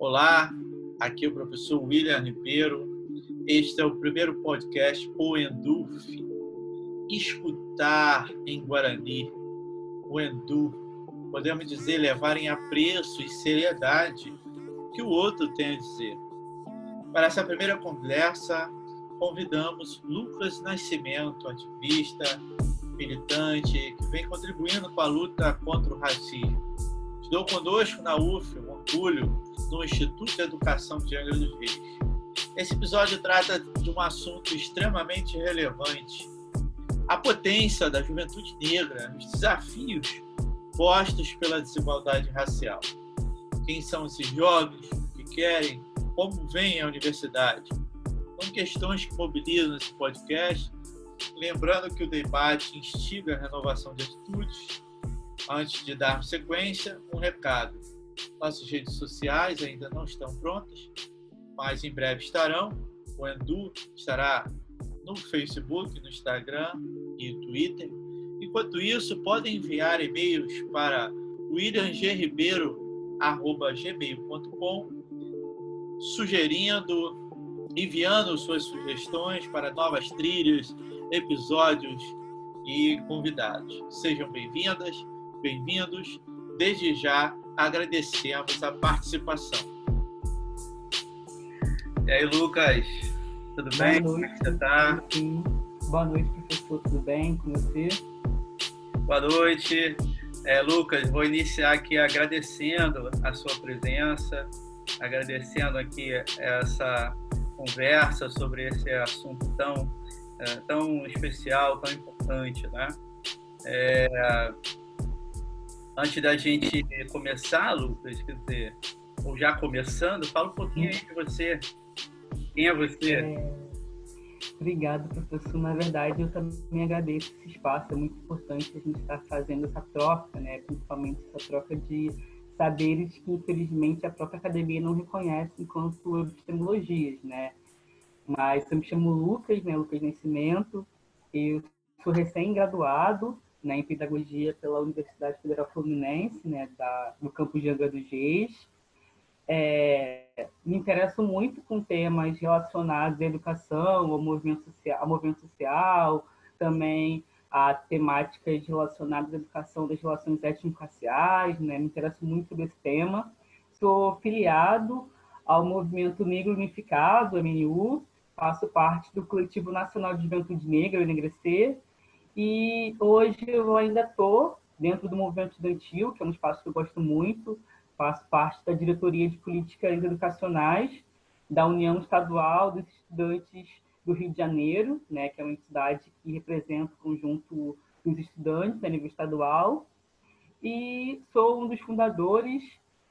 Olá, aqui é o professor William Ribeiro. Este é o primeiro podcast O Enduf. Escutar em Guarani, o Endu, podemos dizer, levar em apreço e seriedade o que o outro tem a dizer. Para essa primeira conversa, convidamos Lucas Nascimento, ativista, militante, que vem contribuindo com a luta contra o racismo. Estudou conosco na UF, um orgulho, no Instituto de Educação de Angra dos Reis. Esse episódio trata de um assunto extremamente relevante: a potência da juventude negra, os desafios postos pela desigualdade racial. Quem são esses jovens? Que querem? Como vêm à universidade? São questões que mobilizam esse podcast Lembrando que o debate instiga a renovação de atitudes. Antes de dar sequência, um recado. Nossas redes sociais ainda não estão prontas, mas em breve estarão. O Endu estará no Facebook, no Instagram e no Twitter. Enquanto isso, podem enviar e-mails para williamgribeiro.gmail.com sugerindo, enviando suas sugestões para novas trilhas, episódios e convidados. Sejam bem-vindas, bem-vindos. Desde já agradecemos a participação. E aí, Lucas, tudo Boa bem? Noite, Como é que você está? Boa noite, professor. Tudo bem com você? Boa noite. É, Lucas, vou iniciar aqui agradecendo a sua presença, agradecendo aqui essa conversa sobre esse assunto tão é, tão especial, tão importante, né? É, antes da gente começar, Lucas, quer dizer, ou já começando, fala um pouquinho aí de você. Quem é você? É... Obrigado, professor. Na verdade, eu também agradeço esse espaço. É muito importante a gente estar fazendo essa troca, né? principalmente essa troca de saberes que, infelizmente, a própria academia não reconhece enquanto epistemologias, né? Mas eu me chamo Lucas, né, Lucas Nascimento. Eu sou recém-graduado né, em pedagogia pela Universidade Federal Fluminense, né, da, do campus de Angra dos Reis. É, me interesso muito com temas relacionados à educação, ao movimento social, ao movimento social também a temáticas relacionadas à educação das relações étnico-raciais, né? me interesso muito desse tema. Sou filiado ao Movimento Negro Unificado, MNU, faço parte do Coletivo Nacional de Juventude Negra, o Enegrecer, e hoje eu ainda estou dentro do movimento estudantil, que é um espaço que eu gosto muito, faço parte da diretoria de políticas educacionais da União Estadual dos Estudantes do Rio de Janeiro, né, que é uma entidade que representa o conjunto dos estudantes a nível estadual, e sou um dos fundadores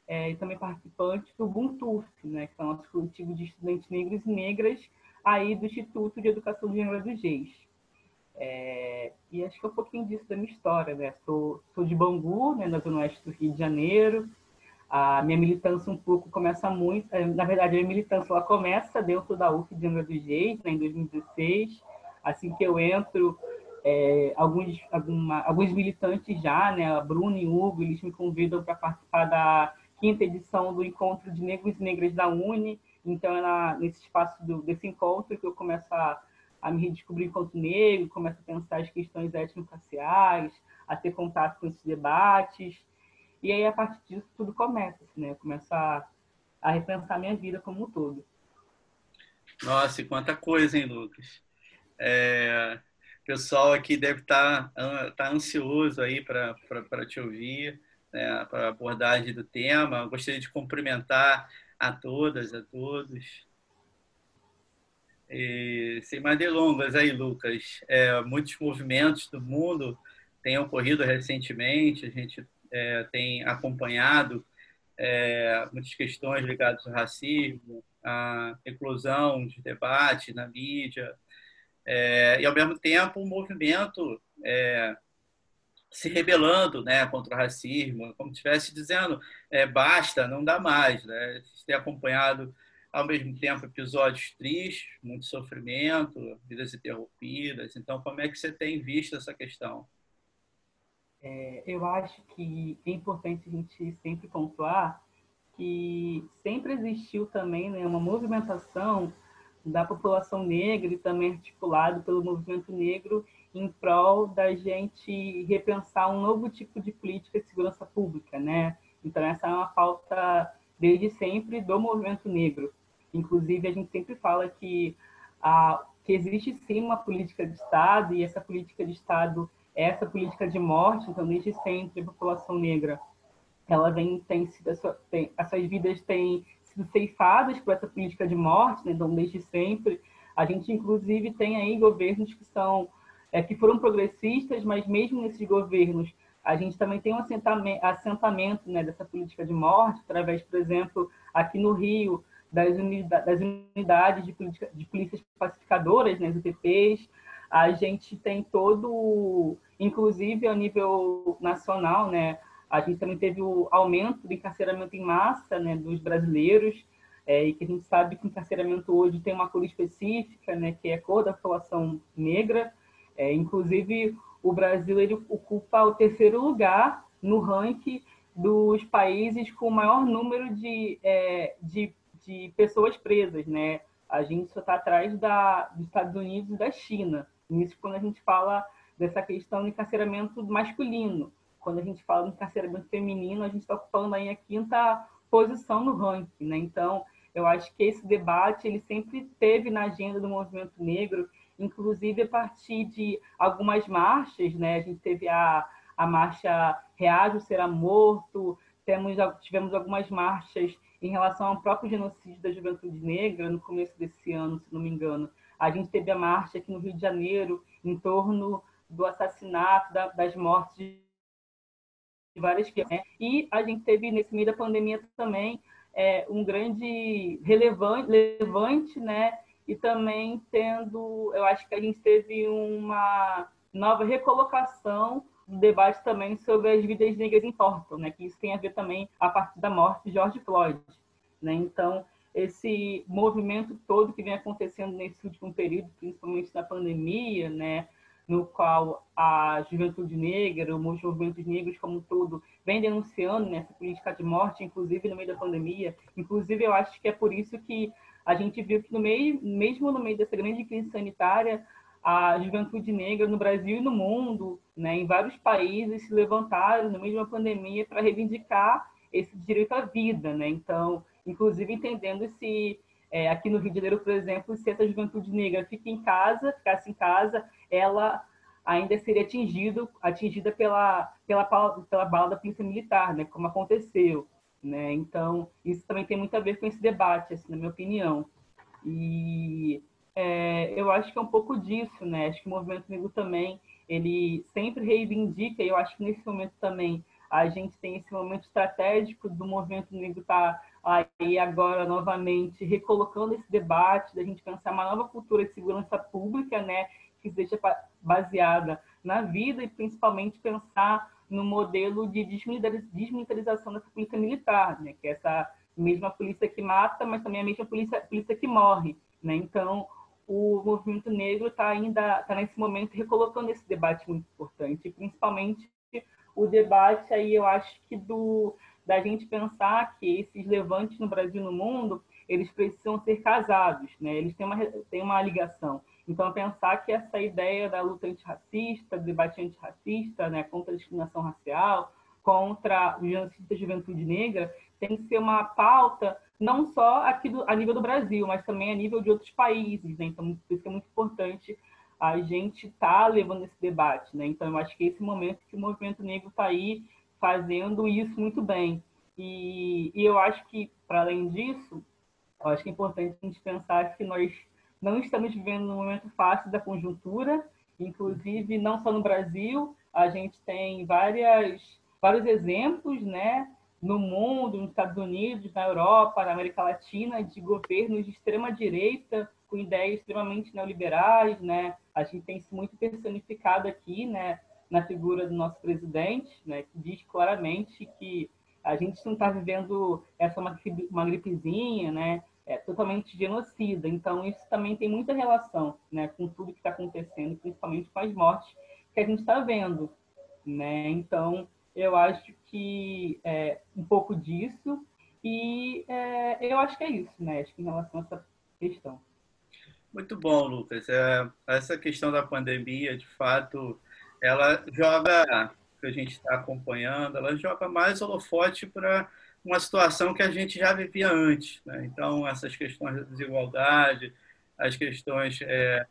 é, e também participante do Ubuntu, né, que é o nosso coletivo de estudantes negros e negras aí do Instituto de Educação de Angra dos Reis. É, e acho que é um pouquinho disso da minha história, né? Sou, sou de Bangu, né, na zona oeste do Rio de Janeiro. A minha militância um pouco começa muito, é, na verdade, a minha militância ela começa dentro da UF de Angra dos Reis, né, em 2016. Assim que eu entro, é, alguns, alguma, alguns militantes já, né, a Bruna e Hugo, eles me convidam para participar da quinta edição do Encontro de Negros e Negras da Uni, então, é na, nesse espaço do, desse encontro que eu começo a, a me redescobrir enquanto negro, começo a pensar as questões étnico-raciais, a ter contato com esses debates. E aí, a partir disso, tudo começa, assim, né? Eu começo a, a repensar minha vida como um todo. Nossa, e quanta coisa, hein, Lucas? É, o pessoal aqui deve estar, tá, tá ansioso aí para te ouvir, né, para a abordagem do tema. Eu gostaria de cumprimentar a todas, a todos. E, sem mais delongas aí, Lucas, é, muitos movimentos do mundo têm ocorrido recentemente, a gente é, tem acompanhado é, muitas questões ligadas ao racismo, à inclusão de debate na mídia, é, e ao mesmo tempo um movimento é, se rebelando né, contra o racismo, como estivesse dizendo, é, basta, não dá mais. Né? Você tem acompanhado, ao mesmo tempo, episódios tristes, muito sofrimento, vidas interrompidas. Então, como é que você tem visto essa questão? É, eu acho que é importante a gente sempre pontuar que sempre existiu também né, uma movimentação da população negra e também articulado pelo movimento negro em prol da gente repensar um novo tipo de política de segurança pública, né? Então essa é uma pauta desde sempre do movimento negro. Inclusive a gente sempre fala que a, que existe sim uma política de Estado e essa política de Estado é essa política de morte. Então desde sempre a população negra ela vem tem sido tem, as suas vidas têm sido ceifadas por essa política de morte, né? então desde sempre a gente inclusive tem aí governos que são é, que foram progressistas, mas mesmo nesses governos a gente também tem um assentamento, assentamento né, dessa política de morte, através, por exemplo, aqui no Rio, das, unidades, das unidades de, de polícias pacificadoras, né, as UTPs. A gente tem todo, inclusive a nível nacional, né, a gente também teve o aumento do encarceramento em massa né, dos brasileiros, é, e que a gente sabe que o encarceramento hoje tem uma cor específica, né, que é a cor da população negra. É, inclusive, o Brasil ele ocupa o terceiro lugar no ranking dos países com o maior número de, é, de, de, pessoas presas, né? A gente só está atrás da, dos Estados Unidos e da China. Isso quando a gente fala dessa questão de encarceramento masculino. Quando a gente fala de encarceramento feminino, a gente está ocupando aí a quinta posição no ranking, né? Então, eu acho que esse debate ele sempre teve na agenda do movimento negro inclusive a partir de algumas marchas, né? A gente teve a, a marcha Reage Será Morto, temos, tivemos algumas marchas em relação ao próprio genocídio da juventude negra no começo desse ano, se não me engano. A gente teve a marcha aqui no Rio de Janeiro em torno do assassinato, da, das mortes de várias crianças. Né? E a gente teve, nesse meio da pandemia também, é, um grande relevante, relevante né, e também tendo, eu acho que a gente teve uma nova recolocação debate também sobre as vidas negras importam, né? Que isso tem a ver também a partir da morte de George Floyd, né? Então esse movimento todo que vem acontecendo nesse último período, principalmente na pandemia, né? no qual a juventude negra, os movimentos negros como um todo, vem denunciando nessa política de morte, inclusive no meio da pandemia. Inclusive, eu acho que é por isso que a gente viu que no meio, mesmo no meio dessa grande crise sanitária, a juventude negra no Brasil e no mundo, né, em vários países, se levantaram no meio de uma pandemia para reivindicar esse direito à vida, né? Então, inclusive entendendo se é, aqui no Rio de Janeiro, por exemplo, se essa juventude negra fica em casa, ficasse em casa, ela ainda seria atingido, atingida pela, pela, pela bala da polícia militar, né? Como aconteceu. Né? Então, isso também tem muito a ver com esse debate, assim, na minha opinião. E eu acho que é um pouco disso, né? Acho que o movimento negro também, ele sempre reivindica, e eu acho que nesse momento também a gente tem esse momento estratégico do movimento negro estar tá aí agora novamente recolocando esse debate, da gente pensar uma nova cultura de segurança pública, né? Que seja baseada na vida e principalmente pensar no modelo de desmilitarização dessa polícia militar, né? que é essa mesma polícia que mata, mas também a mesma polícia, polícia que morre. Né? Então, o movimento negro está ainda tá nesse momento recolocando esse debate muito importante, principalmente o debate aí eu acho que do da gente pensar que esses levantes no Brasil e no mundo eles precisam ser casados, né? Eles têm uma têm uma ligação. Então, pensar que essa ideia da luta antirracista, do debate antirracista, né, contra a discriminação racial, contra o genocídio da juventude negra, tem que ser uma pauta não só aqui do, a nível do Brasil, mas também a nível de outros países. Né? Então, por isso é muito importante a gente estar tá levando esse debate. Né? Então, eu acho que é esse momento que o movimento negro está aí fazendo isso muito bem. E, e eu acho que, para além disso, eu acho que é importante a gente pensar que nós não estamos vivendo um momento fácil da conjuntura, inclusive não só no Brasil, a gente tem várias, vários exemplos, né, no mundo, nos Estados Unidos, na Europa, na América Latina, de governos de extrema direita com ideias extremamente neoliberais, né? A gente tem isso muito personificado aqui, né, na figura do nosso presidente, né, que diz claramente que a gente não está vivendo essa uma, gripezinha, né? é, totalmente genocida. Então, isso também tem muita relação né, com tudo que está acontecendo, principalmente com as mortes que a gente está vendo. Né? Então, eu acho que é um pouco disso. E é, eu acho que é isso, né? Acho que em relação a essa questão. Muito bom, Lucas. É, essa questão da pandemia, de fato, ela joga, que a gente está acompanhando, ela joga mais holofote para uma situação que a gente já vivia antes. Né? Então, essas questões da desigualdade, as questões, é,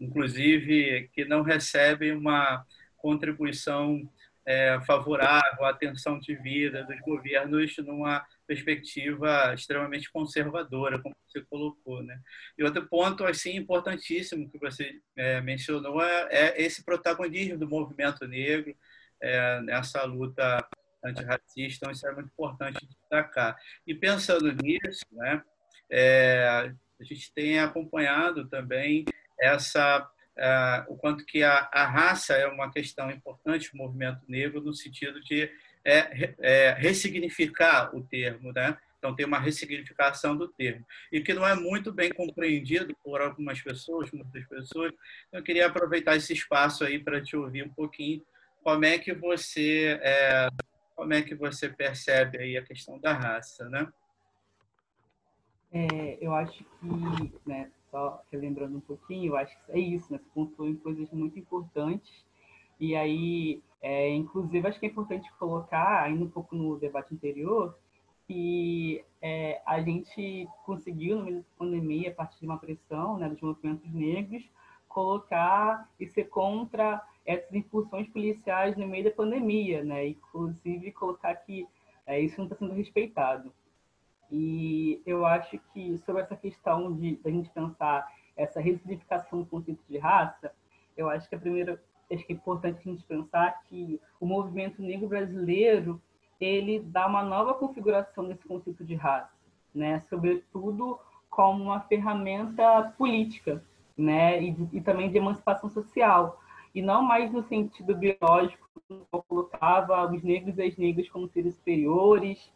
inclusive, que não recebem uma contribuição é, favorável à atenção de vida dos governos numa perspectiva extremamente conservadora, como você colocou, né? E outro ponto assim importantíssimo que você é, mencionou é, é, esse protagonismo do movimento negro é, nessa luta antirracista, então isso é muito importante destacar. E pensando nisso, né? É, a gente tem acompanhado também essa uh, o quanto que a, a, raça é uma questão importante no movimento negro no sentido de é, é, ressignificar o termo, né? Então tem uma ressignificação do termo e que não é muito bem compreendido por algumas pessoas, muitas pessoas. Então, eu queria aproveitar esse espaço aí para te ouvir um pouquinho como é que você é, como é que você percebe aí a questão da raça, né? É, eu acho que, né, só relembrando um pouquinho, eu acho que é isso, né? Você pontuou em coisas muito importantes. E aí, é, inclusive, acho que é importante colocar, ainda um pouco no debate anterior, que é, a gente conseguiu, no meio da pandemia, a partir de uma pressão né, dos movimentos negros, colocar e ser contra essas impulsões policiais no meio da pandemia, né? Inclusive, colocar que é, isso não está sendo respeitado. E eu acho que sobre essa questão de a gente pensar essa ressignificação do conceito de raça, eu acho que a primeira acho que é importante a gente pensar que o movimento negro brasileiro ele dá uma nova configuração nesse conceito de raça, né? Sobretudo como uma ferramenta política, né? E, e também de emancipação social e não mais no sentido biológico, colocava os negros e as negras como seres superiores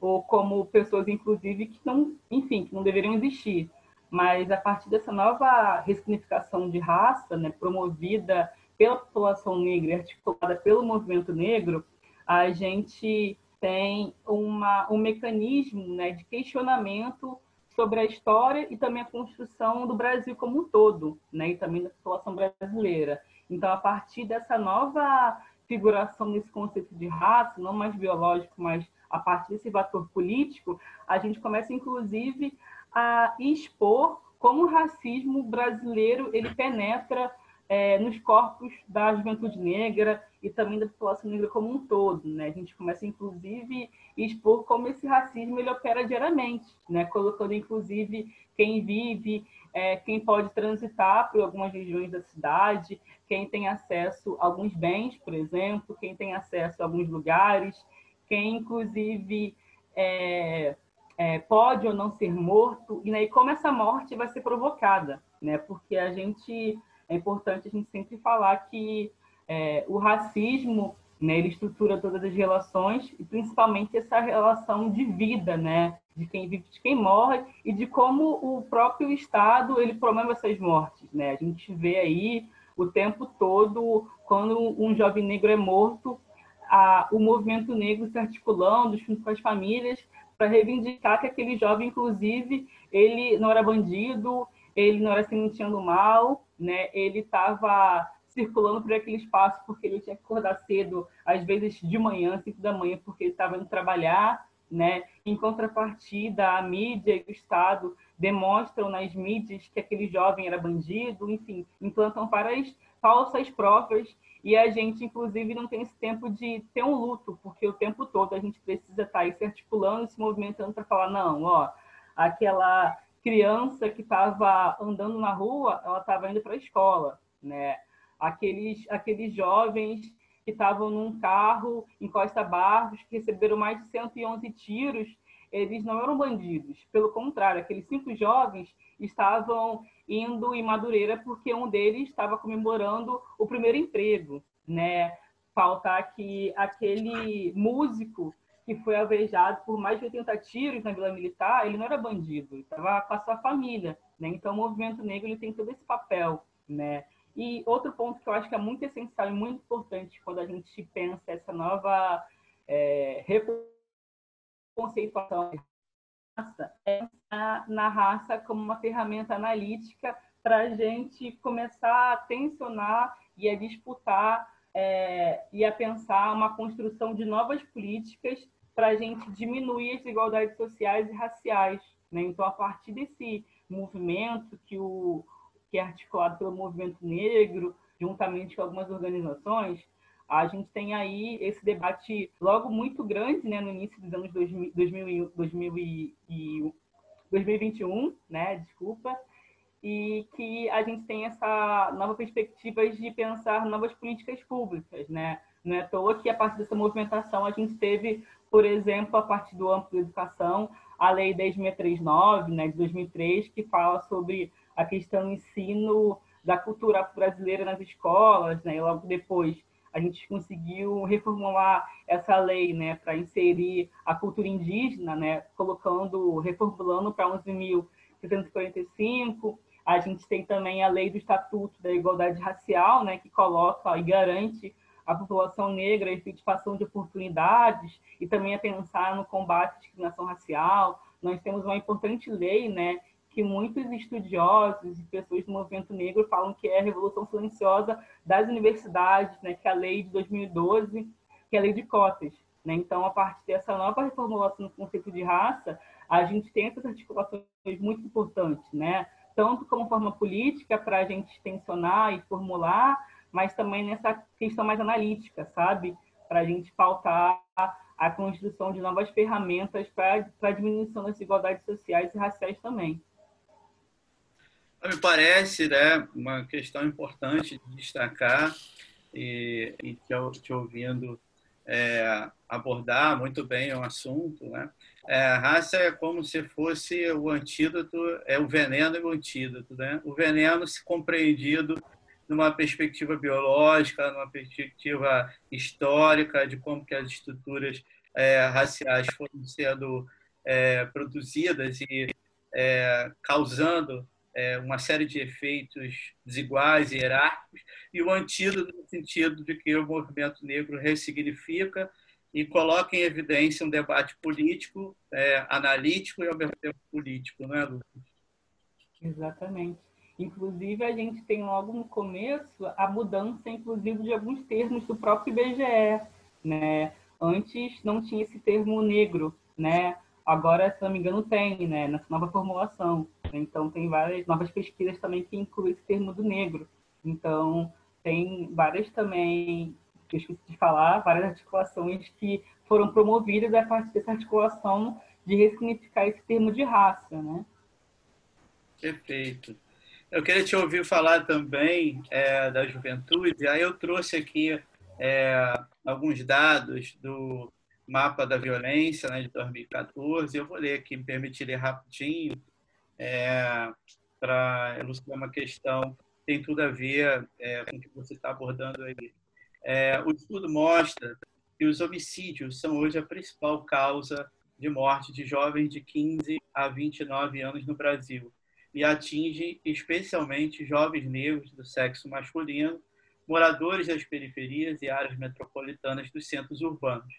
ou como pessoas, inclusive, que não, enfim, que não deveriam existir. Mas a partir dessa nova ressignificação de raça, né, promovida pela população negra articulada pelo movimento negro, a gente tem uma, um mecanismo né, de questionamento sobre a história e também a construção do Brasil como um todo, né, e também da população brasileira. Então, a partir dessa nova figuração desse conceito de raça, não mais biológico, mas a partir desse fator político, a gente começa, inclusive, a expor como o racismo brasileiro ele penetra é, nos corpos da juventude negra e também da população negra como um todo, né? A gente começa, inclusive, a expor como esse racismo ele opera diariamente, né? Colocando, inclusive, quem vive, é, quem pode transitar por algumas regiões da cidade, quem tem acesso a alguns bens, por exemplo, quem tem acesso a alguns lugares, quem inclusive é, é, pode ou não ser morto, e, né, como essa morte vai ser provocada, né? Porque a gente é importante a gente sempre falar que é, o racismo né, ele estrutura todas as relações e principalmente essa relação de vida, né, de quem vive, de quem morre e de como o próprio Estado ele promove essas mortes, né? A gente vê aí o tempo todo quando um jovem negro é morto, a, o movimento negro se articulando junto com as famílias para reivindicar que aquele jovem, inclusive, ele não era bandido, ele não era se mentindo mal, né? Ele estava circulando por aquele espaço porque ele tinha que acordar cedo, às vezes de manhã, cinco da manhã, porque ele estava indo trabalhar, né? Em contrapartida, a mídia e o Estado demonstram nas mídias que aquele jovem era bandido, enfim, implantam várias falsas provas e a gente, inclusive, não tem esse tempo de ter um luto, porque o tempo todo a gente precisa estar tá aí se articulando, se movimentando para falar, não, ó, aquela criança que estava andando na rua, ela estava indo para a escola, né? Aqueles, aqueles jovens que estavam num carro em Costa Barros, que receberam mais de 111 tiros, eles não eram bandidos. Pelo contrário, aqueles cinco jovens estavam indo em Madureira porque um deles estava comemorando o primeiro emprego, né? Faltar que aquele músico que foi alvejado por mais de 80 tiros na Vila Militar, ele não era bandido, estava com a sua família, né? Então o movimento negro ele tem todo esse papel, né? E outro ponto que eu acho que é muito essencial e muito importante quando a gente pensa essa nova é, conceituação raça é na raça como uma ferramenta analítica para a gente começar a tensionar e a disputar é, e a pensar uma construção de novas políticas para a gente diminuir as desigualdades sociais e raciais. Né? Então, a partir desse movimento que, o, que é articulado pelo movimento negro, juntamente com algumas organizações, a gente tem aí esse debate logo muito grande, né, no início dos anos 2000, 2000, 2000 2021, né, desculpa, e que a gente tem essa nova perspectiva de pensar novas políticas públicas, né? Não é à toa que a partir dessa movimentação a gente teve, por exemplo, a partir do âmbito da educação, a Lei 10.639, né, de 2003, que fala sobre a questão do ensino da cultura brasileira nas escolas, né? E logo depois a gente conseguiu reformular essa lei, né, para inserir a cultura indígena, né, colocando, reformulando para 11.645. A gente tem também a lei do Estatuto da Igualdade Racial, né, que coloca e garante a população negra a efetivação de oportunidades e também a pensar no combate à discriminação racial. Nós temos uma importante lei, né, que muitos estudiosos e pessoas do movimento negro falam que é a revolução silenciosa das universidades, né, que é a lei de 2012, que é a lei de cotas. Né? Então, a partir dessa nova reformulação do conceito de raça, a gente tem essas articulações muito importantes, né? tanto como forma política para a gente tensionar e formular, mas também nessa questão mais analítica, sabe? Para a gente pautar a construção de novas ferramentas para a diminuição das desigualdades sociais e raciais também. Me parece né, uma questão importante de destacar e, e te, te ouvindo é, abordar muito bem o assunto. Né? É, a raça é como se fosse o antídoto, é o veneno e o antídoto. Né? O veneno se compreendido numa perspectiva biológica, numa perspectiva histórica de como que as estruturas é, raciais foram sendo é, produzidas e é, causando é, uma série de efeitos desiguais e hierárquicos, e o antídoto no sentido de que o movimento negro ressignifica e coloca em evidência um debate político, é, analítico e ao mesmo tempo político, não é, Lucas? Exatamente. Inclusive, a gente tem logo no começo a mudança, inclusive, de alguns termos do próprio IBGE. Né? Antes não tinha esse termo negro, né? agora, se não me engano, tem, né? nessa nova formulação. Então, tem várias novas pesquisas também que incluem esse termo do negro. Então, tem várias também, que eu esqueci de falar, várias articulações que foram promovidas a partir dessa articulação de ressignificar esse termo de raça, né? Perfeito. Eu queria te ouvir falar também é, da juventude. Aí eu trouxe aqui é, alguns dados do mapa da violência né, de 2014. Eu vou ler aqui, me permitir ler rapidinho é, para elucidar uma questão que tem tudo a ver é, com o que você está abordando aí. É, o estudo mostra que os homicídios são hoje a principal causa de morte de jovens de 15 a 29 anos no Brasil e atinge especialmente jovens negros do sexo masculino, moradores das periferias e áreas metropolitanas dos centros urbanos.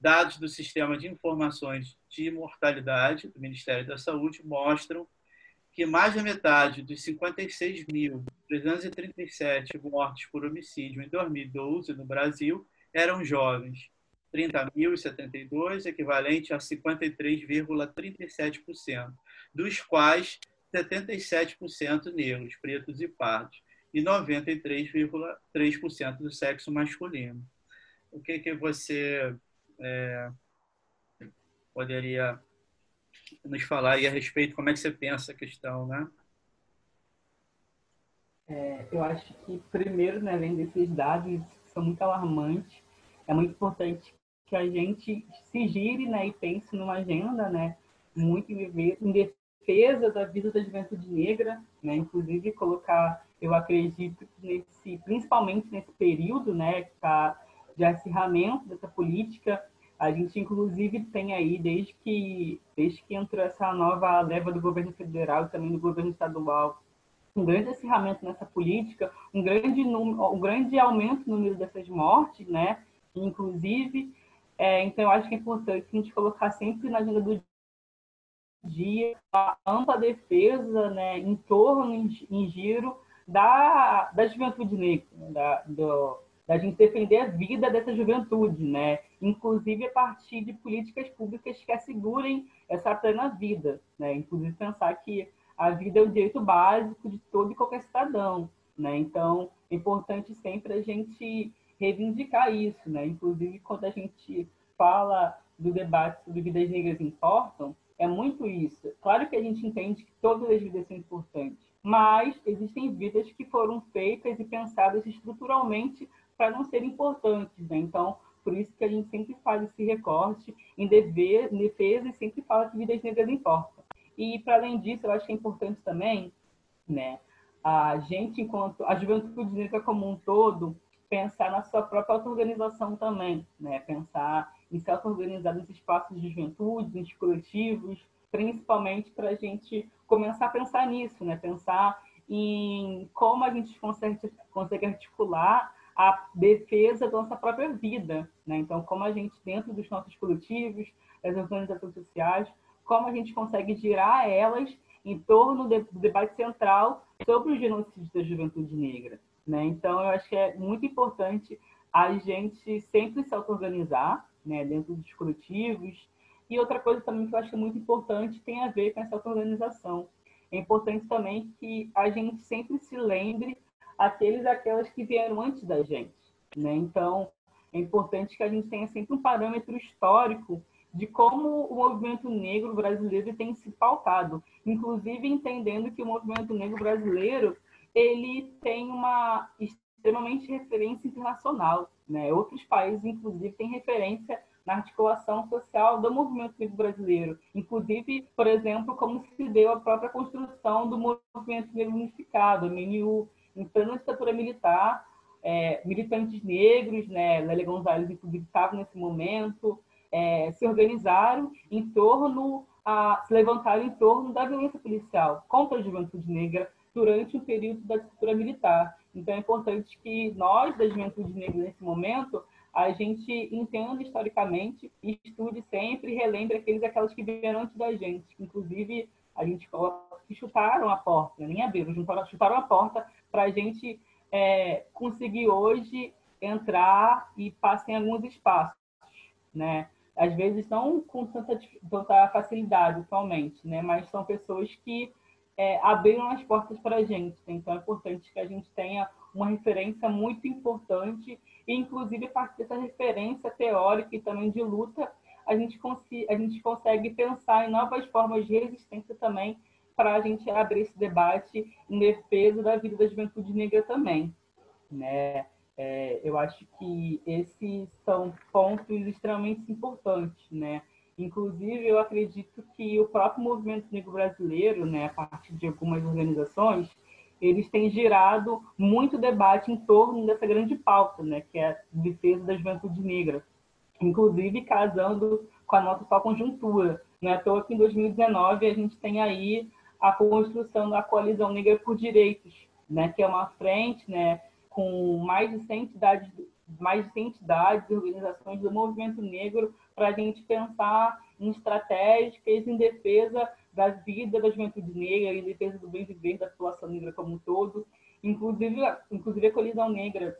Dados do Sistema de Informações de Mortalidade do Ministério da Saúde mostram que mais da metade dos 56.337 mortes por homicídio em 2012 no Brasil eram jovens, 30.072, equivalente a 53,37%, dos quais 77% negros, pretos e pardos, e 93,3% do sexo masculino. O que, que você é, poderia nos falar aí a respeito, como é que você pensa a questão, né? É, eu acho que, primeiro, né, além desses dados que são muito alarmantes, é muito importante que a gente se gire né, e pense numa agenda né, muito em defesa da vida da juventude negra, né, inclusive colocar, eu acredito, nesse, principalmente nesse período né, que tá de acirramento dessa política, a gente, inclusive, tem aí, desde que, desde que entrou essa nova leva do governo federal e também do governo estadual, um grande acirramento nessa política, um grande, um grande aumento no número dessas mortes, né? Inclusive, É, então, eu acho que é importante a gente colocar sempre na agenda do dia a ampla defesa né, em torno, em, em giro, da, da juventude negra, né, da, do, da gente defender a vida dessa juventude, né? Inclusive a partir de políticas públicas que assegurem essa plena vida, né? inclusive pensar que a vida é o direito básico de todo e qualquer cidadão. Né? Então, é importante sempre a gente reivindicar isso, né? inclusive quando a gente fala do debate sobre vidas negras importam, é muito isso. Claro que a gente entende que todas as vidas são importantes, mas existem vidas que foram feitas e pensadas estruturalmente para não serem importantes. Né? Então, por isso que a gente sempre faz esse recorte em dever, defesa e sempre fala que vidas negras importam. E, para além disso, eu acho que é importante também né, a gente, enquanto a juventude negra como um todo, pensar na sua própria auto-organização também, né? pensar em se auto-organizar nos espaços de juventude, nos coletivos, principalmente para a gente começar a pensar nisso, né? pensar em como a gente consegue, consegue articular a defesa da nossa própria vida. Né? Então, como a gente, dentro dos nossos coletivos, das organizações sociais, como a gente consegue girar elas em torno do debate central sobre o genocídio da juventude negra. Né? Então, eu acho que é muito importante a gente sempre se auto-organizar né, dentro dos coletivos. E outra coisa também que eu acho muito importante tem a ver com essa auto-organização. É importante também que a gente sempre se lembre aqueles aquelas que vieram antes da gente. Né? Então, é importante que a gente tenha sempre um parâmetro histórico de como o movimento negro brasileiro tem se pautado, inclusive entendendo que o movimento negro brasileiro ele tem uma extremamente referência internacional, né? Outros países, inclusive, têm referência na articulação social do movimento negro brasileiro, inclusive, por exemplo, como se deu a própria construção do movimento negro unificado, MNU, ditadura militar, é, militantes negros, né, Lélia Gonzalez, inclusive, estava nesse momento, é, se organizaram em torno, a, se levantaram em torno da violência policial contra a juventude negra durante o período da ditadura militar. Então, é importante que nós, da juventude negra, nesse momento, a gente entenda historicamente, estude sempre e relembre aqueles aquelas que vieram antes da gente. Inclusive, a gente coloca que chutaram a porta, nem abriram, chutaram a porta para a gente é, conseguir hoje entrar e passar em alguns espaços, né? às vezes não com tanta, tanta facilidade atualmente, né? Mas são pessoas que é, abriram as portas para a gente. Então é importante que a gente tenha uma referência muito importante e, inclusive, a partir dessa referência teórica e também de luta, a gente, a gente consegue pensar em novas formas de resistência também para a gente abrir esse debate em defesa da vida da juventude negra também, né? É, eu acho que esses são pontos extremamente importantes, né? Inclusive, eu acredito que o próprio movimento negro brasileiro, né, a partir de algumas organizações, eles têm gerado muito debate em torno dessa grande pauta, né, que é a defesa da juventude negra, inclusive casando com a nossa atual conjuntura. Não é à toa que em 2019 a gente tem aí a construção da Coalizão Negra por Direitos, né, que é uma frente, né, com mais de 100 entidades, mais de 100 entidades e organizações do movimento negro para a gente pensar em estratégias em defesa da vida da juventude negra, em defesa do bem viver da população negra como um todo. Inclusive, inclusive a Colisão Negra,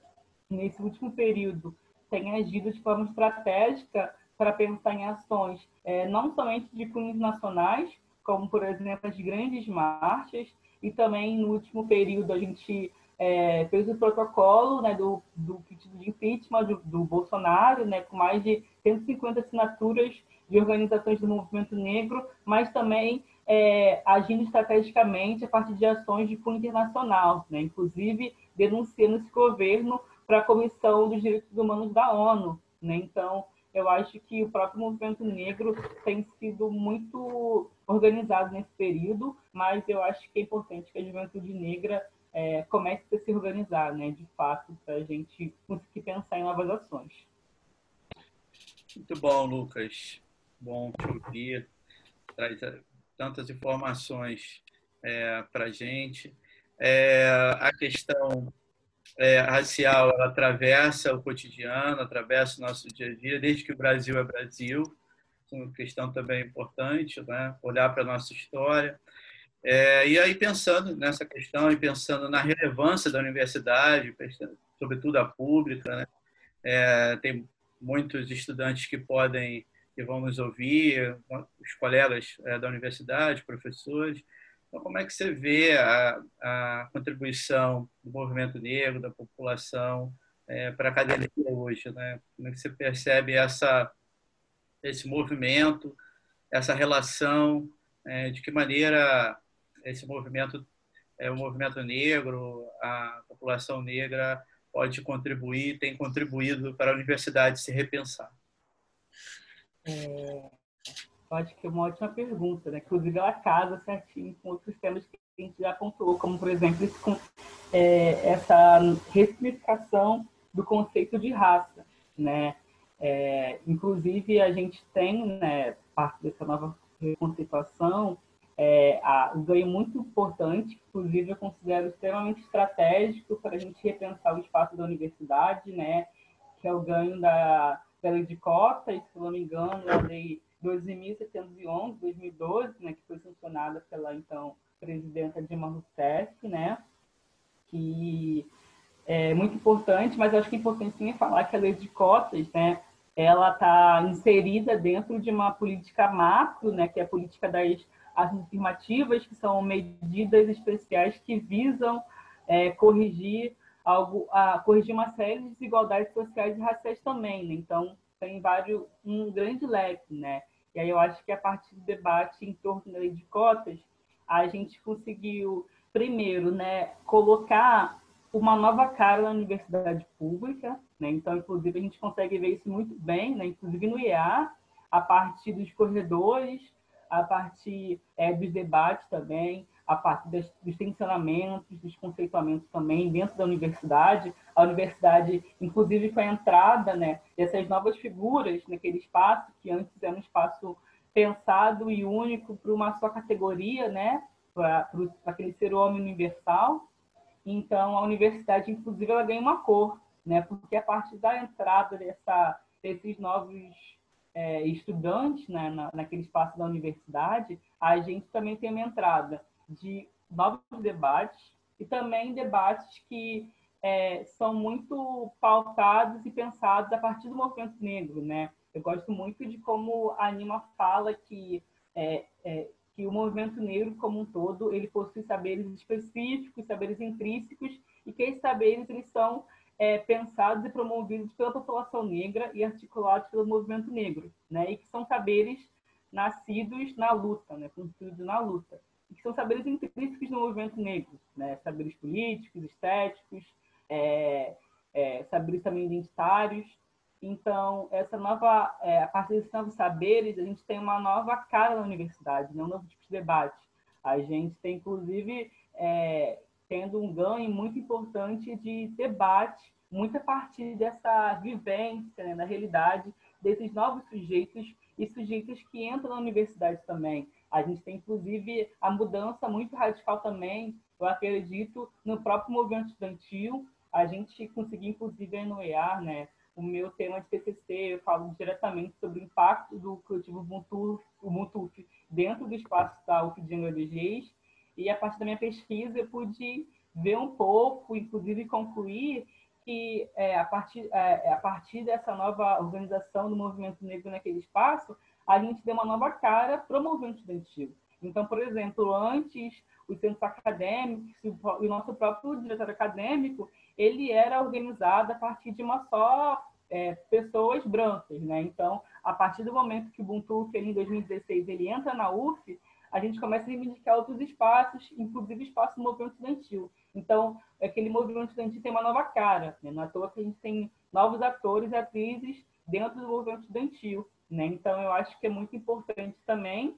nesse último período, tem agido de forma estratégica para pensar em ações é, não somente de cunhos nacionais, como, por exemplo, as grandes marchas, e também no último período a gente é, fez o protocolo né, do, do pedido de impeachment do, do, Bolsonaro, né, com mais de 150 assinaturas de organizações do movimento negro, mas também é, agindo estrategicamente a partir de ações de cunho internacional, né, inclusive denunciando esse governo para a Comissão dos Direitos Humanos da ONU. Né? Então, eu acho que o próprio movimento negro tem sido muito organizado nesse período, mas eu acho que é importante que a juventude negra é, comece a se organizar, né, de fato, para a gente conseguir pensar em novas ações. Muito bom, Lucas. Bom te ouvir. Traz tantas informações é, para a gente. É, a questão é, racial ela atravessa o cotidiano, atravessa o nosso dia a dia, desde que o Brasil é Brasil. É uma questão também importante, né? olhar para a nossa história. É, e aí, pensando nessa questão e pensando na relevância da universidade, sobretudo a pública, né? é, tem muitos estudantes que podem e vão nos ouvir, os colegas é, da universidade, professores. Então, como é que você vê a, a contribuição do movimento negro, da população, é, para a academia hoje? Né? Como é que você percebe essa, esse movimento, essa relação, é, de que maneira esse movimento, é, o movimento negro, a população negra pode contribuir, tem contribuído para a universidade se repensar? É, acho que é uma ótima pergunta, né? Inclusive, ela casa certinho com outros temas que a gente já apontou, como, por exemplo, esse, é, essa ressignificação do conceito de raça, né? É, inclusive, a gente tem, né, parte dessa nova conceituação, é, a, um ganho muito importante, inclusive eu considero extremamente estratégico para a gente repensar o espaço da universidade, né, que é o ganho da, da lei de cotas, se não me engano, a lei 12.711, 2012, né, que foi sancionada pela então presidenta Dilma Rousseff, né, que é muito importante, mas eu acho que é importante sim falar que a lei de cotas, né, ela está inserida dentro de uma política macro, né, que é a política das afirmativas, que são medidas especiais que visam é, corrigir algo, a, corrigir uma série de desigualdades sociais e raciais também. Né? Então, tem vários, um grande leque, né? E aí eu acho que a partir do debate em torno da lei de cotas, a gente conseguiu, primeiro, né, colocar uma nova cara na universidade pública, né? Então, inclusive, a gente consegue ver isso muito bem, né? Inclusive no IEA, a partir dos corredores, a partir é, dos debates também, a partir das, dos tensionamentos, dos conceituamentos também dentro da universidade. A universidade, inclusive, com a entrada né, dessas novas figuras naquele espaço, que antes era um espaço pensado e único para uma só categoria, né, para aquele ser homem universal. Então, a universidade, inclusive, ela ganha uma cor, né, porque a partir da entrada dessa, desses novos é, estudantes né, na, naquele espaço da universidade, a gente também tem uma entrada de novos debates e também debates que é, são muito pautados e pensados a partir do movimento negro, né? Eu gosto muito de como a Anima fala que é, é, que o movimento negro como um todo ele possui saberes específicos, saberes intrínsecos e que esses saberes eles são é, pensados e promovidos pela população negra e articulados pelo movimento negro, né? E que são saberes nascidos na luta, né? Construídos na luta que são saberes intrínsecos no movimento negro, né? saberes políticos, estéticos, é, é, saberes também identitários. Então, essa nova, é, a partir desses novos saberes, a gente tem uma nova cara na universidade, né? um novo tipo de debate. A gente tem, inclusive, é, tendo um ganho muito importante de debate, muito a partir dessa vivência, né, da realidade desses novos sujeitos e sujeitos que entram na universidade também. A gente tem, inclusive, a mudança muito radical também, eu acredito, no próprio movimento estudantil. A gente conseguiu, inclusive, enumerar, né, o meu tema de TCC, eu falo diretamente sobre o impacto do coletivo Ubuntu, dentro do espaço da UF de Angra e a partir da minha pesquisa eu pude ver um pouco, inclusive concluir que é, a, partir, é, a partir dessa nova organização do movimento negro naquele espaço, a gente deu uma nova cara para o movimento estudantil. Então, por exemplo, antes, os centros acadêmicos o nosso próprio diretor acadêmico, ele era organizado a partir de uma só é, pessoas brancas, né? Então, a partir do momento que o Ubuntu, ele, em 2016, ele entra na UF, a gente começa a reivindicar outros espaços, inclusive espaço do movimento estudantil. Então, aquele movimento estudantil tem uma nova cara, né? Não é à toa que a gente tem novos atores e atrizes dentro do movimento estudantil. Né? Então, eu acho que é muito importante também,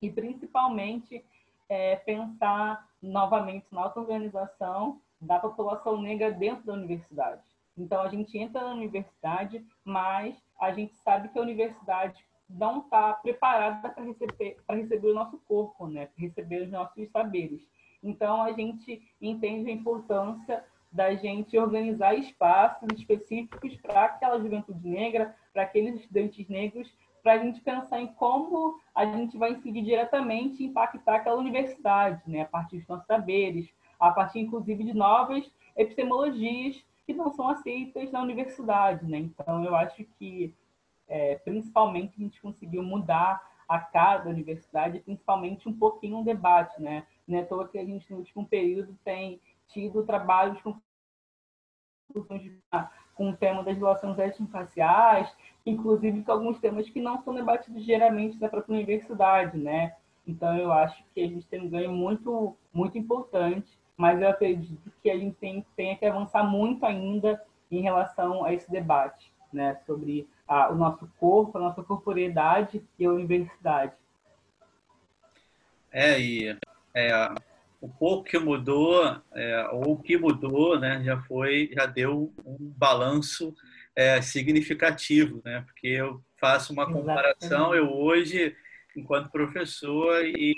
e principalmente é, pensar novamente na auto-organização da população negra dentro da universidade. Então, a gente entra na universidade, mas a gente sabe que a universidade não está preparada para receber, receber o nosso corpo, né? para receber os nossos saberes. Então, a gente entende a importância da gente organizar espaços específicos para aquela juventude negra, para aqueles estudantes negros, para a gente pensar em como a gente vai incidir diretamente e impactar aquela universidade, né? a partir dos nossos saberes, a partir, inclusive, de novas epistemologias que não são aceitas na universidade. Né? Então, eu acho que, é, principalmente, a gente conseguiu mudar a cara da universidade, principalmente um pouquinho o debate. Né? Não é à toa que a gente, no último período, tem tido trabalhos com com o tema das relações étnico-raciais, inclusive com alguns temas que não são debatidos diariamente na própria universidade, né? Então, eu acho que a gente tem um ganho muito, muito importante, mas eu acredito que a gente tem, tem que avançar muito ainda em relação a esse debate, né? Sobre a, o nosso corpo, a nossa corporeidade e a universidade. É, e é, o pouco que mudou, é, ou o que mudou, né, já foi, já deu um balanço é, significativo, né? Porque eu faço uma comparação, eu hoje, enquanto professor, e,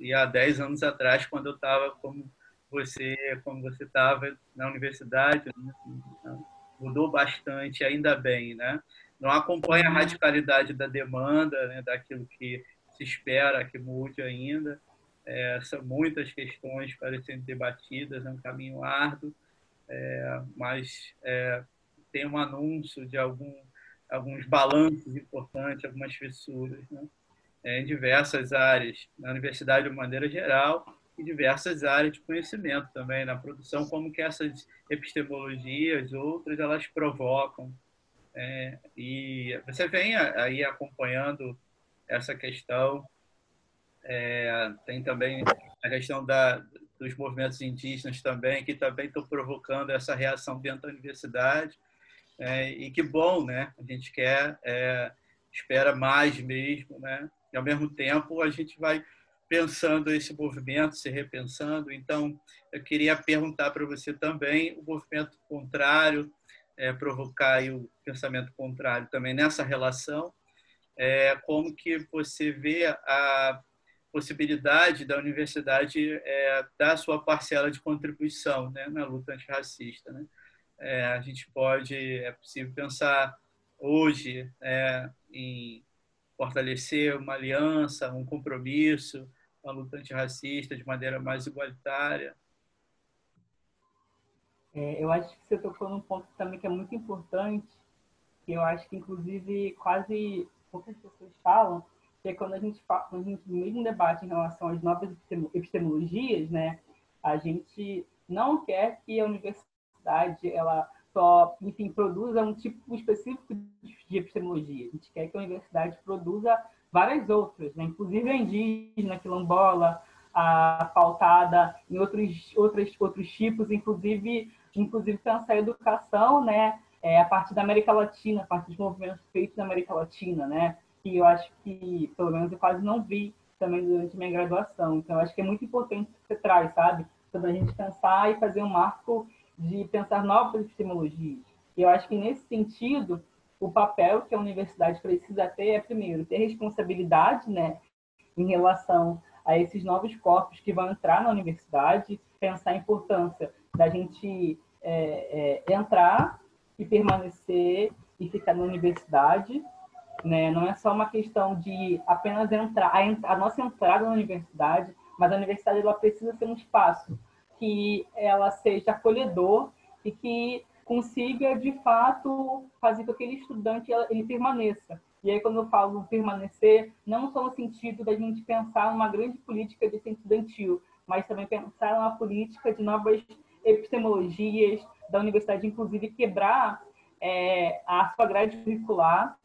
e há 10 anos atrás, quando eu estava como você, como você estava na universidade, né? mudou bastante, ainda bem, né? Não acompanha a radicalidade da demanda, né, daquilo que se espera que mude ainda, é, são muitas questões para serem debatidas, é um caminho árduo, é, mas é, tem um anúncio de algum, alguns balanços importantes, algumas fissuras, né? Em diversas áreas, na universidade de maneira geral, e diversas áreas de conhecimento também, na produção, como que essas epistemologias, outras, elas provocam. É, e você vem aí acompanhando essa questão é, tem também a questão da, dos movimentos indígenas também, que também estão provocando essa reação dentro da universidade. É, e que bom, né? A gente quer, é, espera mais mesmo, né? E ao mesmo tempo a gente vai pensando esse movimento, se repensando. Então, eu queria perguntar para você também o movimento contrário, é, provocar o pensamento contrário também nessa relação. É, como que você vê a possibilidade da universidade é, dar sua parcela de contribuição né, na luta antirracista. Né? É, a gente pode, é possível pensar hoje é, em fortalecer uma aliança, um compromisso, uma luta antirracista de maneira mais igualitária. É, eu acho que você tocou num ponto também que é muito importante, que eu acho que, inclusive, quase poucas pessoas falam, que é quando a gente fala, quando a gente mesmo debate em relação às novas epistemologias, né, a gente não quer que a universidade ela só, enfim, produza um tipo específico de epistemologia. A gente quer que a universidade produza várias outras, né? inclusive a indígena, quilombola, a pautada em outros, outros, outros tipos, inclusive, inclusive pensar a educação né? É, a partir da América Latina, a partir dos movimentos feitos na América Latina, né? que eu acho que, pelo menos, eu quase não vi também durante minha graduação. Então, eu acho que é muito importante que você traz, sabe? Sobre a gente pensar e fazer um marco de pensar novas epistemologias. E eu acho que, nesse sentido, o papel que a universidade precisa ter é, primeiro, ter responsabilidade né, em relação a esses novos corpos que vão entrar na universidade, pensar a importância da gente é, é, entrar e permanecer e ficar na universidade, né? Não é só uma questão de apenas entrar, a, a nossa entrada na universidade, mas a universidade ela precisa ser um espaço que ela seja acolhedor e que consiga de fato fazer com que aquele estudante ele permaneça. E aí quando eu falo permanecer, não só no sentido da gente pensar numa grande política de centro estudantil, mas também pensar numa política de novas epistemologias da universidade, inclusive quebrar é, a sua grade curricular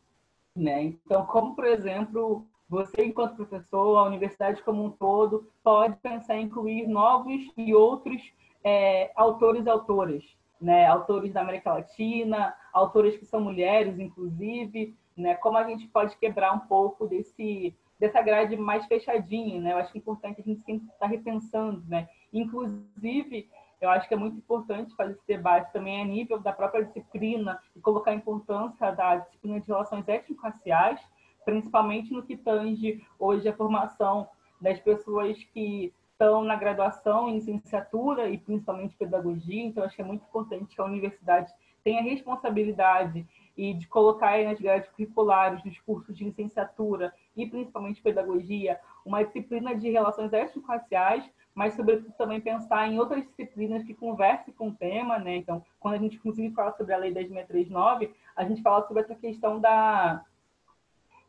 né? Então, como, por exemplo, você, enquanto professor, a universidade como um todo, pode pensar em incluir novos e outros é, autores e autoras, né? autores da América Latina, autores que são mulheres, inclusive, né? como a gente pode quebrar um pouco desse dessa grade mais fechadinha, né? Eu acho que é importante a gente sempre estar repensando, né? Inclusive, eu acho que é muito importante fazer esse debate também a nível da própria disciplina e colocar a importância da disciplina de relações étnico-raciais, principalmente no que tange hoje a formação das pessoas que estão na graduação, em licenciatura e principalmente pedagogia. Então, acho que é muito importante que a universidade tenha responsabilidade e de colocar nas grades curriculares dos cursos de licenciatura e principalmente pedagogia uma disciplina de relações étnico-raciais, mas sobretudo também pensar em outras disciplinas que conversem com o tema, né? Então, quando a gente inclusive fala sobre a lei 10639, a gente fala sobre essa questão da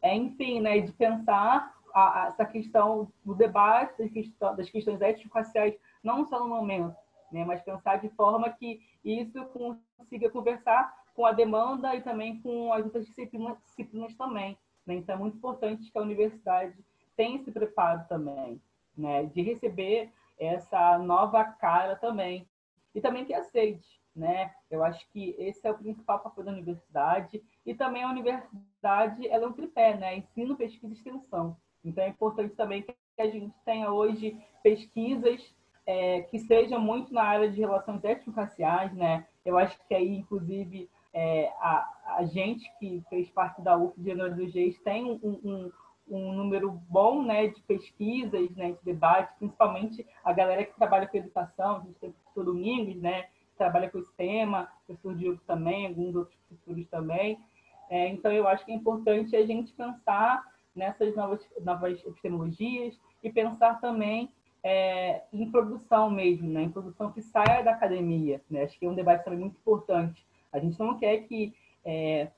é, enfim, né, de pensar a, a, essa questão do debate das, das questões étnico-raciais não só no momento, né, mas pensar de forma que isso consiga conversar com a demanda e também com as outras disciplinas, disciplinas também. Né? Então, é muito importante que a universidade tenha esse preparo também, né? de receber essa nova cara também, e também que aceite. Né? Eu acho que esse é o principal papel da universidade, e também a universidade ela é um tripé, né? ensino, pesquisa e extensão. Então, é importante também que a gente tenha hoje pesquisas é, que sejam muito na área de relações étnico-raciais, né? Eu acho que aí, inclusive, é, a, a gente que fez parte da UF de Januário do GES tem um, um, um, número bom né, de pesquisas, né, de debate, principalmente a galera que trabalha com educação, a gente tem o professor Domingos, né, que trabalha com esse tema, o professor Diogo também, alguns outros professores também. É, então, eu acho que é importante a gente pensar nessas novas, novas epistemologias e pensar também é, em produção mesmo, né? em produção que saia da academia. Né? Acho que é um debate também muito importante. A gente não quer que é,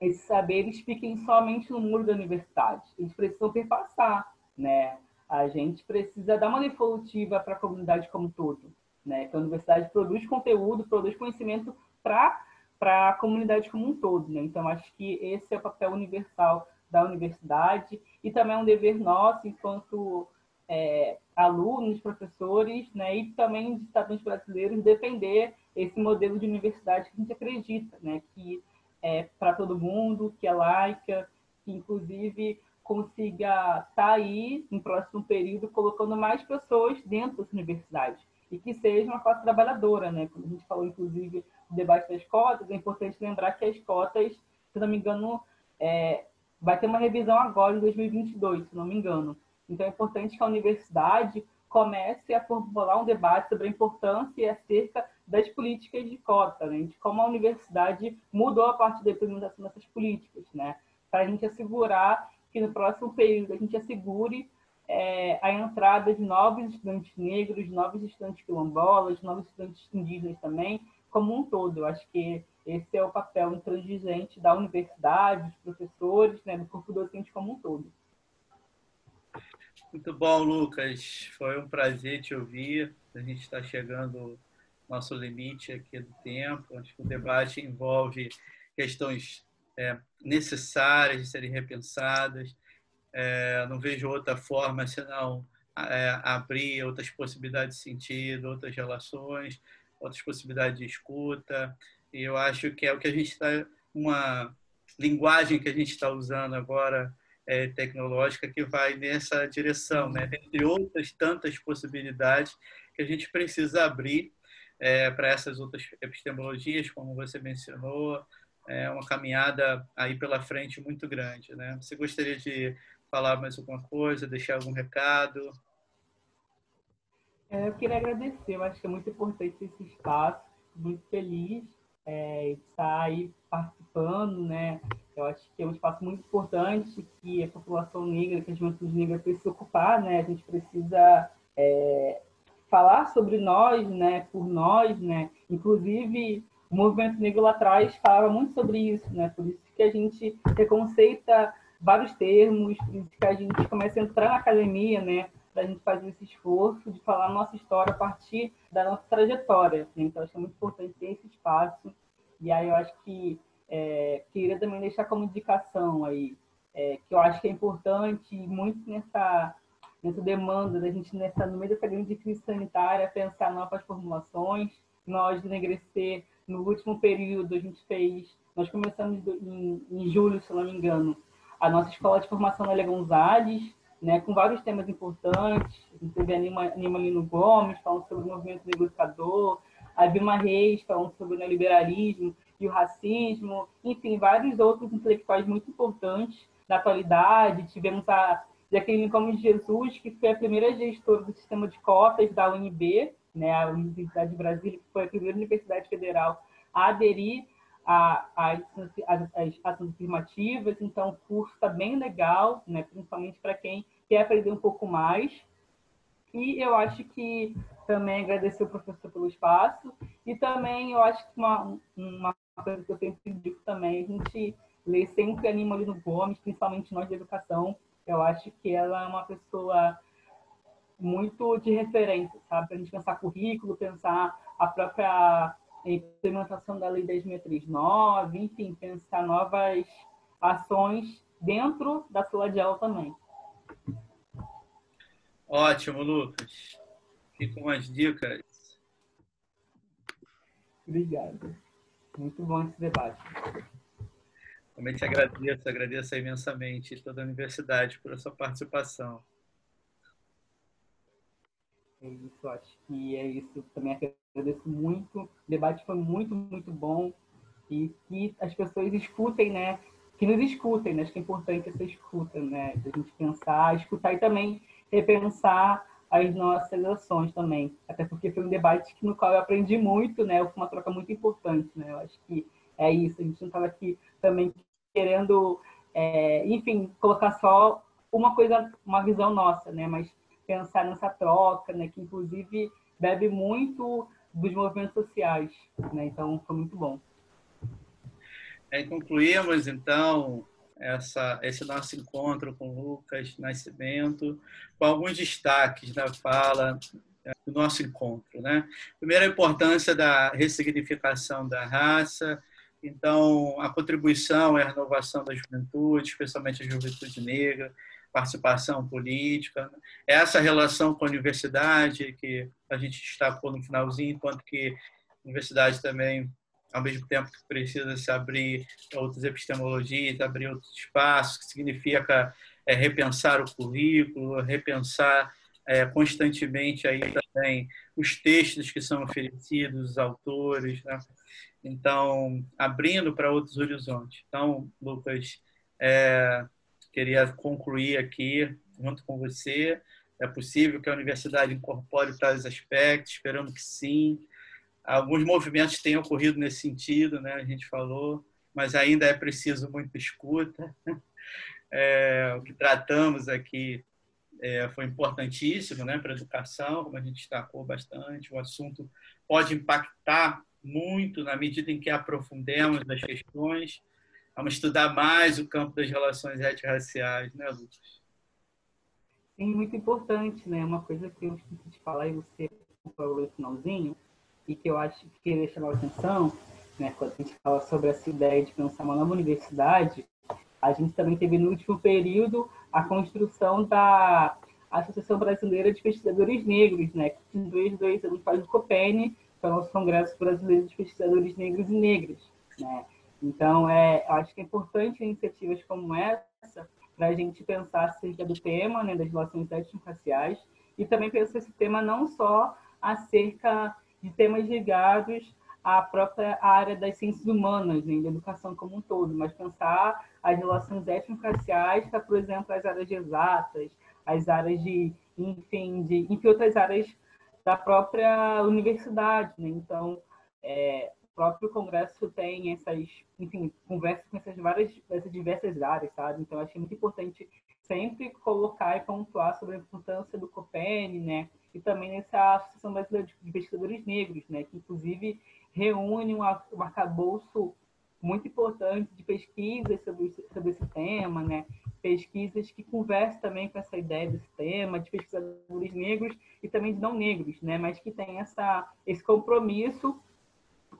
esses saberes fiquem somente no muro da universidade. Eles precisam perpassar. Né? A gente precisa dar uma devolutiva para a comunidade como um todo. Né? Que a universidade produz conteúdo, produz conhecimento para para a comunidade como um todo. Né? Então, acho que esse é o papel universal da universidade e também é um dever nosso, enquanto é, alunos, professores, né, e também de cidadãos brasileiros, defender esse modelo de universidade que a gente acredita, né, que é para todo mundo, que é laica, que inclusive consiga estar tá aí no próximo período colocando mais pessoas dentro dessa universidade e que seja uma classe trabalhadora, né? Quando a gente falou, inclusive, do debate das cotas, é importante lembrar que as cotas, se não me engano, é, vai ter uma revisão agora em 2022, se não me engano. Então é importante que a universidade comece a formular um debate sobre a importância acerca das políticas de cota, né? de como a universidade mudou a parte da implementação dessas políticas, né? para a gente assegurar que no próximo período a gente assegure é, a entrada de novos estudantes negros, novos estudantes quilombolas, novos estudantes indígenas também, como um todo. Acho que esse é o papel intransigente da universidade, dos professores, né, do corpo docente como um todo. Muito bom, Lucas. Foi um prazer te ouvir. A gente está chegando ao nosso limite aqui do tempo. Acho que o debate envolve questões é, necessárias de serem repensadas. É, não vejo outra forma senão é, abrir outras possibilidades de sentido, outras relações, outras possibilidades de escuta. E eu acho que é o que a gente está, uma linguagem que a gente está usando agora é, tecnológica que vai nessa direção, né? Entre outras tantas possibilidades que a gente precisa abrir é, para essas outras epistemologias, como você mencionou, é uma caminhada aí pela frente muito grande, né? Você gostaria de falar mais alguma coisa, deixar algum recado? É, eu queria agradecer, eu acho que é muito importante esse espaço, muito feliz é, estar aí participando, né? Eu acho que é um espaço muito importante que a população negra, que a juventude negra precisa se ocupar, né? A gente precisa é, falar sobre nós, né? Por nós, né? Inclusive, o movimento negro lá atrás falava muito sobre isso, né? Por isso que a gente reconceita vários termos, por isso que a gente começa a entrar na academia, né? Para a gente fazer esse esforço de falar a nossa história a partir da nossa trajetória. Né? Então, acho que é muito importante ter esse espaço e aí eu acho que é, queria também deixar como indicação aí, é, que eu acho que é importante, muito nessa, nessa demanda da gente, nessa, no meio dessa grande crise sanitária, pensar novas formulações. Nós, do Negrecer, no último período, a gente fez, nós começamos em, em julho, se não me engano, a nossa escola de formação Lélia Gonzalez, né, com vários temas importantes. Teve a Nima, Nima Lino Gomes falando sobre o movimento negociador, a Vilma Reis falando sobre o neoliberalismo e o racismo, enfim, vários outros intelectuais muito importantes da atualidade. Tivemos a Jaqueline Gomes Jesus, que foi a primeira gestora do sistema de cotas da UNB, né, a Universidade de Brasília, que foi a primeira universidade federal a aderir às ações afirmativas. Então, o curso está bem legal, né, principalmente para quem quer aprender um pouco mais. E eu acho que também agradecer o professor pelo espaço. E também eu acho que uma, uma coisa que eu sempre digo também, a gente lê sempre a Lino Gomes, principalmente nós de educação. Eu acho que ela é uma pessoa muito de referência, sabe? Para a gente pensar currículo, pensar a própria implementação da Lei 10.639, enfim, pensar novas ações dentro da sala de aula também. Ótimo, Lucas. E com as dicas. Obrigado. Muito bom esse debate. Também te agradeço, agradeço imensamente toda a universidade por sua participação. É isso, acho que é isso. Também agradeço muito. O debate foi muito, muito bom. E que as pessoas escutem, né? Que nos escutem, né? Acho que é importante essa escuta, né? A gente pensar, escutar e também repensar as nossas ações também. Até porque foi um debate no qual eu aprendi muito, né? Foi uma troca muito importante, né? Eu acho que é isso. A gente não estava aqui também querendo, é, enfim, colocar só uma coisa, uma visão nossa, né? Mas pensar nessa troca, né? Que inclusive bebe muito dos movimentos sociais, né? Então foi muito bom. É, concluímos então essa, esse nosso encontro com Lucas Nascimento, com alguns destaques da fala é, do nosso encontro. Né? Primeiro, a importância da ressignificação da raça, então, a contribuição e a renovação da juventude, especialmente a juventude negra, participação política, essa relação com a universidade, que a gente destacou no finalzinho, enquanto que a universidade também ao mesmo tempo que precisa se abrir outras epistemologias, abrir outros espaços, que significa é, repensar o currículo, repensar é, constantemente aí também os textos que são oferecidos, os autores, né? então abrindo para outros horizontes. Então, Lucas, é, queria concluir aqui junto com você. É possível que a universidade incorpore tais aspectos, esperamos que sim Alguns movimentos têm ocorrido nesse sentido, né? a gente falou, mas ainda é preciso muita escuta. É, o que tratamos aqui é, foi importantíssimo né, para a educação, como a gente destacou bastante. O assunto pode impactar muito na medida em que aprofundemos as questões. Vamos estudar mais o campo das relações étnico-raciais, né, Lucas? Sim, muito importante, né? Uma coisa que eu esqueci de falar e você falou no finalzinho, e que eu acho que queria chamar a atenção, né, quando a gente fala sobre essa ideia de pensar uma nova universidade, a gente também teve no último período a construção da Associação Brasileira de Pesquisadores Negros, né, que dois, dois anos faz o COPEN, que é o nosso Congresso Brasileiro de Pesquisadores Negros e Negras. Né? Então, é, acho que é importante iniciativas como essa para a gente pensar acerca do tema né, das relações étnico-raciais e também pensar esse tema não só acerca de temas ligados à própria área das ciências humanas, né, da educação como um todo, mas pensar as relações étnico-raciais para, por exemplo, as áreas exatas, as áreas de, enfim, de, enfim, outras áreas da própria universidade. Né? Então, é, próprio congresso tem essas, enfim, conversas com essas várias, essas diversas áreas, sabe? Então, achei muito importante sempre colocar e pontuar sobre a importância do COPEN, né? e também nessa Associação Brasileira de Pesquisadores Negros, né, que inclusive reúne um, arcabouço muito importante de pesquisas sobre, sobre esse tema, né, pesquisas que conversam também com essa ideia desse tema, de pesquisadores negros e também de não negros, né, mas que tem essa, esse compromisso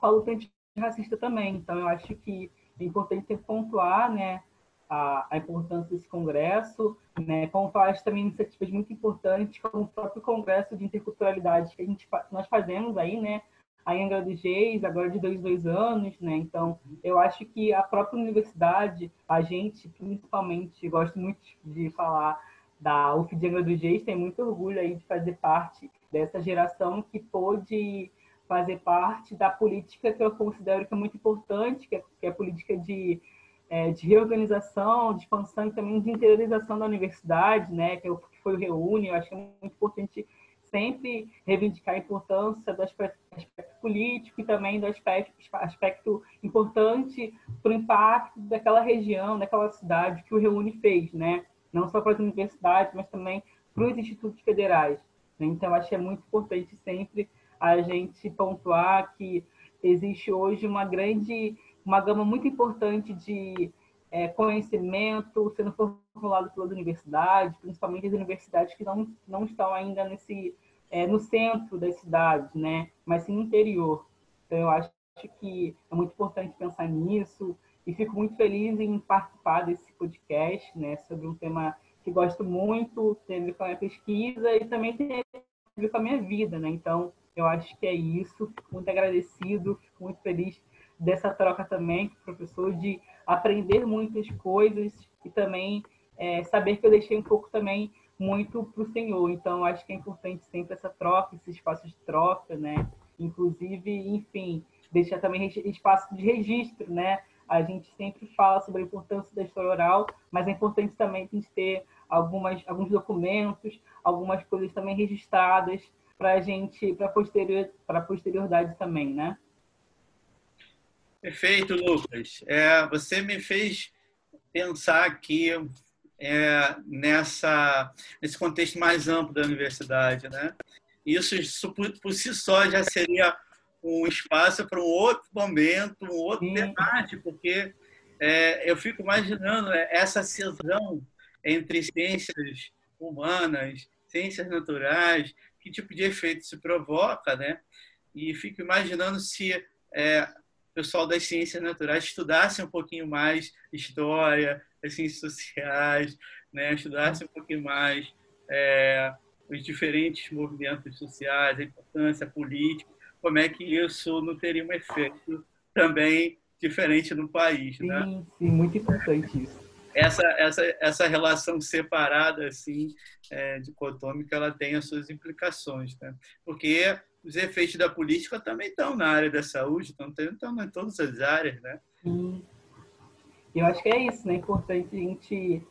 com a luta antirracista também. Então, eu acho que é importante pontuar né, a, a importância desse congresso, né, faz também iniciativas muito importantes, como o próprio congresso de interculturalidade que a gente nós fazemos aí, né, a Angra dos Reis, agora de dois, dois anos, né? Então, eu acho que a própria universidade, a gente, principalmente, gosto muito de falar da UF de Angra dos Reis, tem muito orgulho aí de fazer parte dessa geração que pôde fazer parte da política que eu considero que é muito importante, que é, que é a política de é, de reorganização, de expansão e também de interiorização da universidade, né, que, é que foi o Reúne. Eu acho que é muito importante sempre reivindicar a importância do aspecto, aspecto político e também do aspecto, aspecto importante para o impacto daquela região, daquela cidade que o Reúne fez, né? Não só para as universidades, mas também para os institutos federais. Né? Então, acho que é muito importante sempre a gente pontuar que existe hoje uma grande, uma gama muito importante de é, conhecimento sendo formulado pelas universidades, principalmente as universidades que não, não estão ainda nesse, é, no centro das cidades, né? mas sim no interior. Então, eu acho que é muito importante pensar nisso e fico muito feliz em participar desse podcast né, sobre um tema que gosto muito, tem a ver com a minha pesquisa e também tem a ver com a minha vida. Né? Então, eu acho que é isso. Fico muito agradecido, fico muito feliz dessa troca também professor, de aprender muitas coisas e também é, saber que eu deixei um pouco também muito para o Senhor. Então, acho que é importante sempre essa troca, esse espaço de troca, né? Inclusive, enfim, deixar também espaço de registro, né? A gente sempre fala sobre a importância da história oral, mas é importante também a gente ter algumas, alguns documentos, algumas coisas também registradas para a gente, para posterior, a posterioridade também, né? Perfeito, Lucas. É, você me fez pensar aqui é, nessa, nesse contexto mais amplo da universidade. Né? Isso, isso por, por, si só já seria um espaço para um outro momento, um outro Sim. debate, porque é, eu fico imaginando essa cisão entre ciências humanas, ciências naturais, que tipo de efeito se provoca, né? E fico imaginando se é, o pessoal das ciências naturais estudasse um pouquinho mais história, as ciências sociais, né? estudasse um pouquinho mais é, os diferentes movimentos sociais, a importância política, como é que isso não teria um efeito também diferente no país, sim, né? Sim, muito importante isso. Essa, essa, essa relação separada, assim, é, dicotômica, ela tem as suas implicações, né? Porque os efeitos da política também estão na área da saúde, estão, estão em todas as áreas, né? Eu acho que é isso, né? É importante a gente,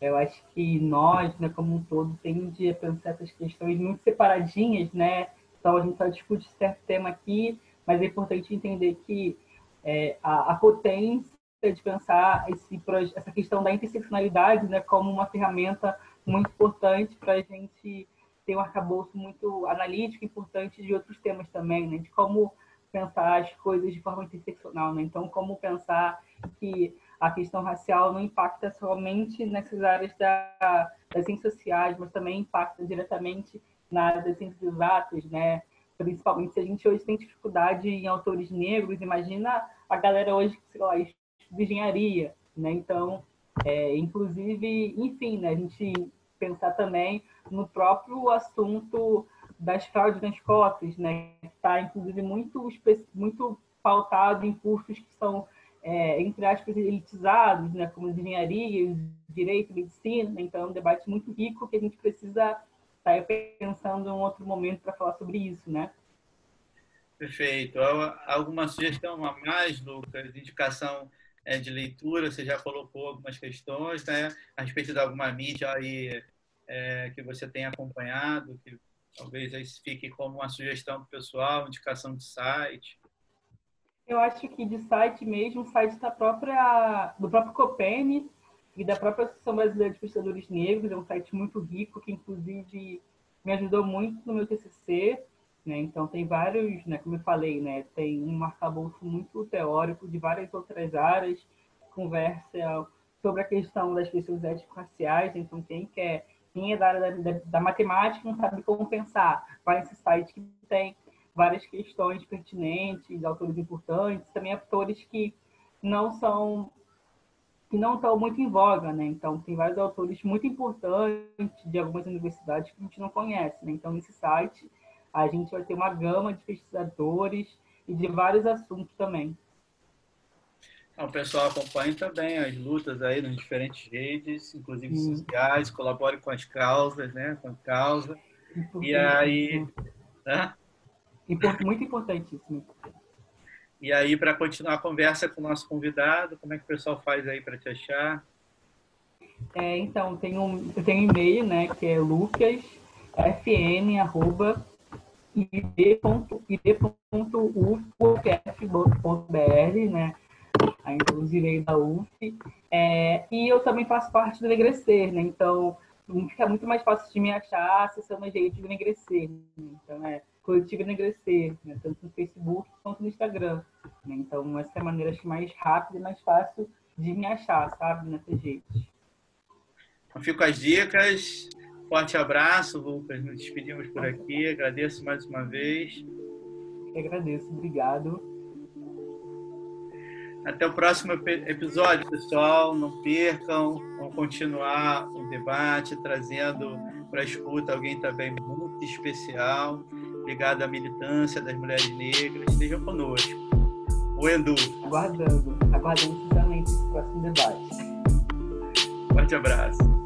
eu acho que nós, né, como um todo, tende a pensar essas questões muito separadinhas, né? Então a gente só discute certo tema aqui, mas é importante entender que é, a, a, potência de pensar esse, essa questão da interseccionalidade, né, como uma ferramenta muito importante para a gente ter um arcabouço muito analítico, importante de outros temas também, né? De como pensar as coisas de forma interseccional, né? Então, como pensar que a questão racial não impacta somente nessas áreas da, das ciências sociais, mas também impacta diretamente na área das ciências exatas, né? Principalmente se a gente hoje tem dificuldade em autores negros, imagina a galera hoje que, sei lá, engenharia, né? Então, é, inclusive, enfim, né? A gente pensar também no próprio assunto das fraudes nas cotas, né? Que está, inclusive, muito, muito pautado em cursos que são é, entre aspas, elitizados, né, como engenharia, direito, medicina. Então, é um debate muito rico que a gente precisa estar pensando em um outro momento para falar sobre isso, né? Perfeito. Alguma sugestão a mais, Lucas? Indicação é, de leitura? Você já colocou algumas questões, né? A respeito de alguma mídia aí é, que você tem acompanhado, que talvez fique como uma sugestão pessoal, indicação de site. Eu acho que de site mesmo, site da própria, do próprio Copene e da própria Associação Brasileira de Pesquisadores Negros, é um site muito rico, que inclusive me ajudou muito no meu TCC, né? Então tem vários, né, como eu falei, né, tem um arcabouço muito teórico de várias outras áreas, conversa sobre a questão das pessoas étnico-raciais, então quem quer, quem é da área da, da, matemática não sabe como pensar, vai nesse site que tem várias questões pertinentes, autores importantes, também autores que não são que não estão muito em voga, né? Então tem vários autores muito importantes de algumas universidades que a gente não conhece, né? Então nesse site a gente vai ter uma gama de pesquisadores e de vários assuntos também. Então, o pessoal acompanha também as lutas aí nas diferentes redes, inclusive Sim. sociais, colabore com as causas, né? Com a causa. E aí, né? Muito importantíssimo. E aí, para continuar a conversa com o nosso convidado, como é que o pessoal faz aí para te achar? É, então, tem um, eu tenho um e-mail, né, que é lucasfn.id.ufpf.br, né, ainda usirei da UF. É, e eu também faço parte do Enegrecer, né, então fica muito mais fácil de me achar acessando a gente do Enegrecer. Né? Então, é coletivo Enegrecer, né, tanto no Facebook quanto no Instagram. Né, então, essa é a maneira acho, mais rápida e mais fácil de me achar, sabe, nessas redes. Então, fico as dicas. Forte abraço, Lucas. Nos despedimos por aqui. Agradeço mais uma vez. Eu agradeço. Obrigado. Até o próximo episódio, pessoal. Não percam. Vamos continuar o debate, trazendo para a escuta alguém também muito especial, ligado à militância das mulheres negras. Estejam conosco. O Edu. Aguardando. Aguardando justamente esse próximo debate. Forte abraço.